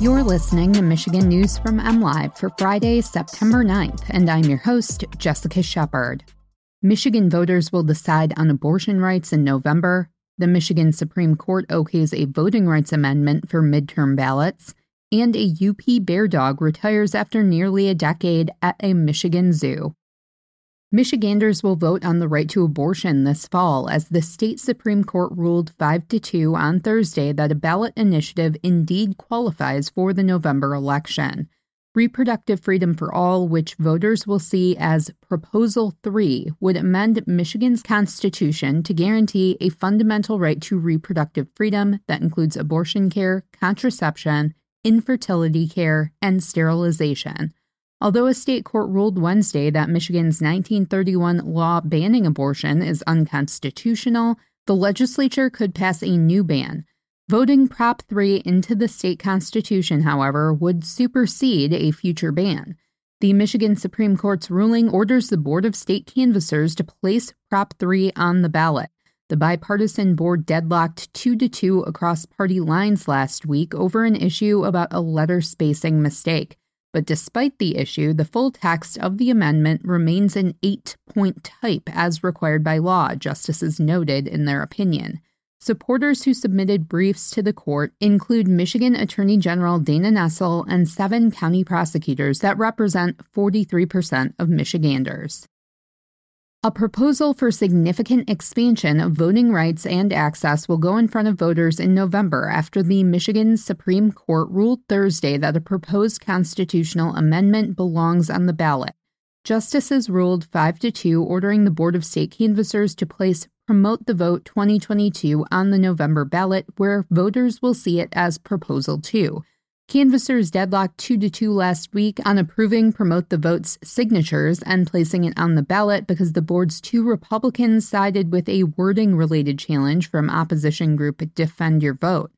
You're listening to Michigan News from MLive for Friday, September 9th, and I'm your host, Jessica Shepard. Michigan voters will decide on abortion rights in November. The Michigan Supreme Court okays a voting rights amendment for midterm ballots. And a UP bear dog retires after nearly a decade at a Michigan zoo. Michiganders will vote on the right to abortion this fall as the state Supreme Court ruled 5 to 2 on Thursday that a ballot initiative indeed qualifies for the November election. Reproductive Freedom for All, which voters will see as Proposal 3, would amend Michigan's constitution to guarantee a fundamental right to reproductive freedom that includes abortion care, contraception, infertility care, and sterilization. Although a state court ruled Wednesday that Michigan's 1931 law banning abortion is unconstitutional, the legislature could pass a new ban. Voting Prop 3 into the state constitution, however, would supersede a future ban. The Michigan Supreme Court's ruling orders the Board of State Canvassers to place Prop 3 on the ballot. The bipartisan board deadlocked 2 to 2 across party lines last week over an issue about a letter spacing mistake. But despite the issue, the full text of the amendment remains in eight point type as required by law, justices noted in their opinion. Supporters who submitted briefs to the court include Michigan Attorney General Dana Nessel and seven county prosecutors that represent 43% of Michiganders. A proposal for significant expansion of voting rights and access will go in front of voters in November after the Michigan Supreme Court ruled Thursday that a proposed constitutional amendment belongs on the ballot. Justices ruled 5 to 2 ordering the Board of State Canvassers to place Promote the Vote 2022 on the November ballot where voters will see it as Proposal 2. Canvassers deadlocked 2 to 2 last week on approving Promote the Vote's signatures and placing it on the ballot because the board's two Republicans sided with a wording related challenge from opposition group Defend Your Vote.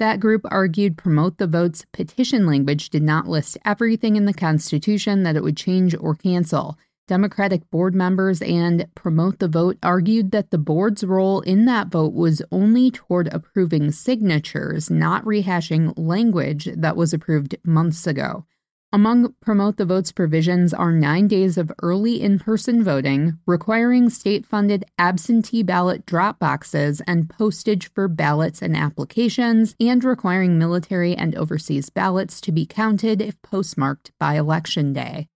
That group argued Promote the Vote's petition language did not list everything in the Constitution that it would change or cancel. Democratic board members and Promote the Vote argued that the board's role in that vote was only toward approving signatures, not rehashing language that was approved months ago. Among Promote the Vote's provisions are nine days of early in person voting, requiring state funded absentee ballot drop boxes and postage for ballots and applications, and requiring military and overseas ballots to be counted if postmarked by Election Day.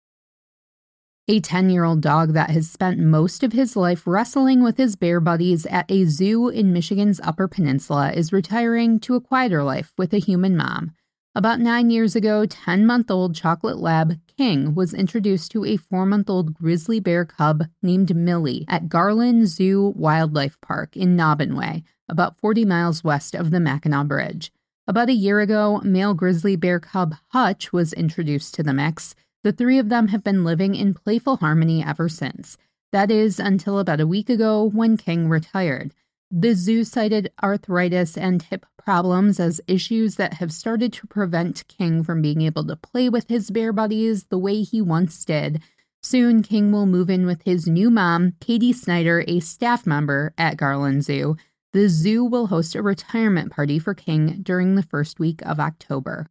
A 10 year old dog that has spent most of his life wrestling with his bear buddies at a zoo in Michigan's Upper Peninsula is retiring to a quieter life with a human mom. About nine years ago, 10 month old chocolate lab King was introduced to a four month old grizzly bear cub named Millie at GarLyn Zoo Wildlife Park in Naubinway, about 40 miles west of the Mackinac Bridge. About a year ago, male grizzly bear cub Hutch was introduced to the mix. The three of them have been living in playful harmony ever since. That is, until about a week ago when King retired. The zoo cited arthritis and hip problems as issues that have started to prevent King from being able to play with his bear buddies the way he once did. Soon, King will move in with his new mom, Katie Snyder, a staff member at GarLyn Zoo. The zoo will host a retirement party for King during the first week of October.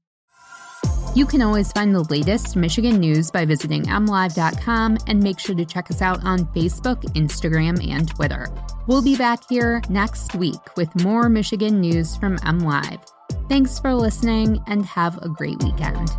You can always find the latest Michigan news by visiting mlive.com and make sure to check us out on Facebook, Instagram, and Twitter. We'll be back here next week with more Michigan news from MLive. Thanks for listening and have a great weekend.